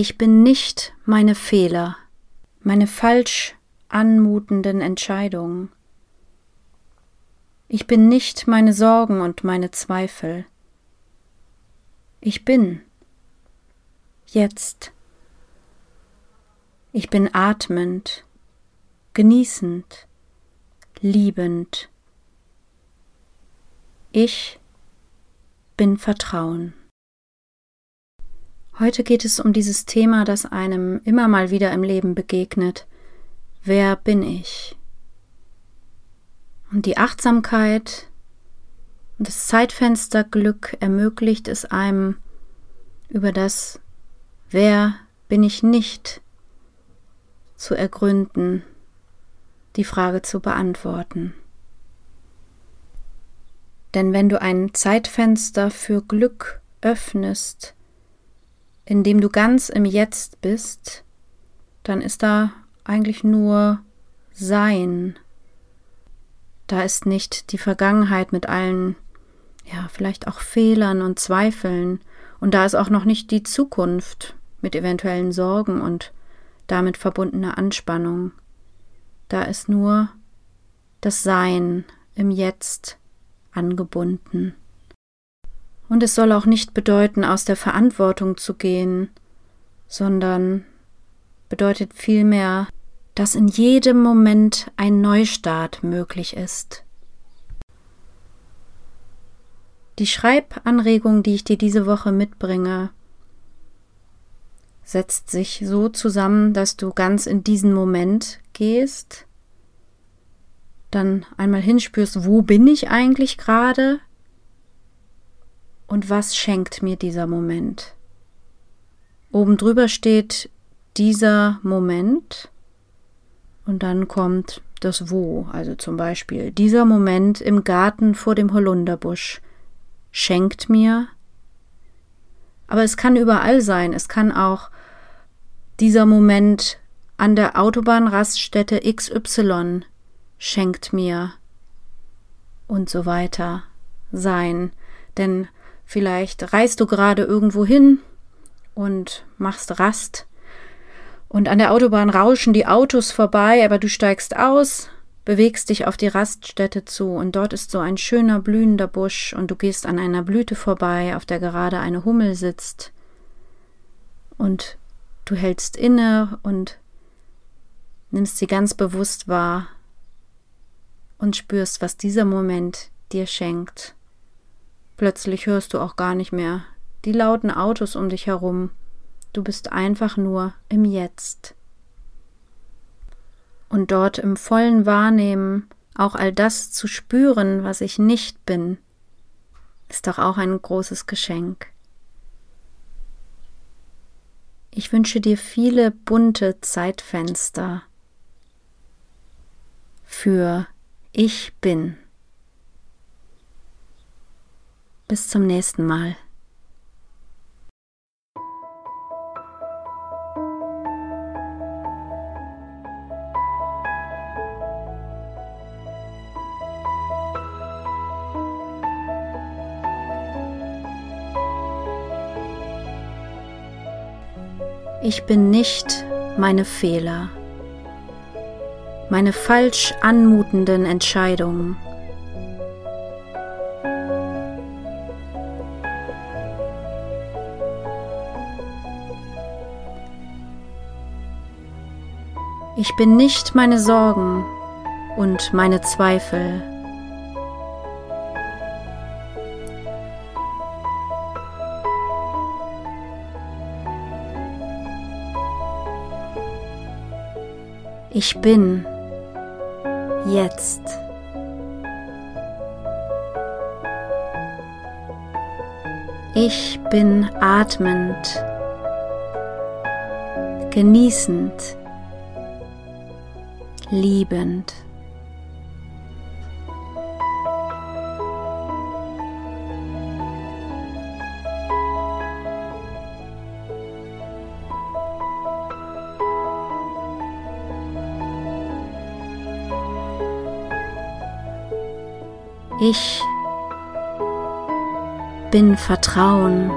Ich bin nicht meine Fehler, meine falsch anmutenden Entscheidungen. Ich bin nicht meine Sorgen und meine Zweifel. Ich bin jetzt. Ich bin atmend, genießend, liebend. Ich bin Vertrauen. Heute geht es um dieses Thema, das einem immer mal wieder im Leben begegnet. Wer bin ich? Und die Achtsamkeit und das Zeitfensterglück ermöglicht es einem, über das Wer bin ich nicht zu ergründen, die Frage zu beantworten. Denn wenn du ein Zeitfenster für Glück öffnest, in dem du ganz im Jetzt bist, dann ist da eigentlich nur Sein da ist nicht die Vergangenheit mit allen, ja, vielleicht auch Fehlern und Zweifeln. Und da ist auch noch nicht die Zukunft mit eventuellen Sorgen und damit verbundener Anspannung. Da ist nur das Sein im Jetzt angebunden. Und es soll auch nicht bedeuten, aus der Verantwortung zu gehen, sondern bedeutet vielmehr, dass in jedem Moment ein Neustart möglich ist. Die Schreibanregung, die ich dir diese Woche mitbringe, setzt sich so zusammen, dass du ganz in diesen Moment gehst, dann einmal hinspürst, wo bin ich eigentlich gerade und was schenkt mir dieser Moment. Oben drüber steht dieser Moment. Und dann kommt das Wo, also zum Beispiel dieser Moment im Garten vor dem Holunderbusch schenkt mir, aber es kann überall sein, es kann auch dieser Moment an der Autobahnraststätte XY schenkt mir. Und so weiter sein, denn vielleicht reist du gerade irgendwo hin und machst Rast und an der Autobahn rauschen die Autos vorbei, aber du steigst aus, bewegst dich auf die Raststätte zu, und dort ist so ein schöner blühender Busch, und du gehst an einer Blüte vorbei, auf der gerade eine Hummel sitzt. Und du hältst inne und nimmst sie ganz bewusst wahr und spürst, was dieser Moment dir schenkt. Plötzlich hörst du auch gar nicht mehr die lauten Autos um dich herum Du bist einfach nur im Jetzt. Und dort im vollen Wahrnehmen auch all das zu spüren, was ich nicht bin, ist doch auch ein großes Geschenk. Ich wünsche dir viele bunte Zeitfenster für Ich bin. Bis zum nächsten Mal. Ich bin nicht meine Fehler, meine falsch anmutenden Entscheidungen. Ich bin nicht meine Sorgen und meine Zweifel. Ich bin jetzt. Ich bin atmend, genießend, liebend. Ich bin Vertrauen.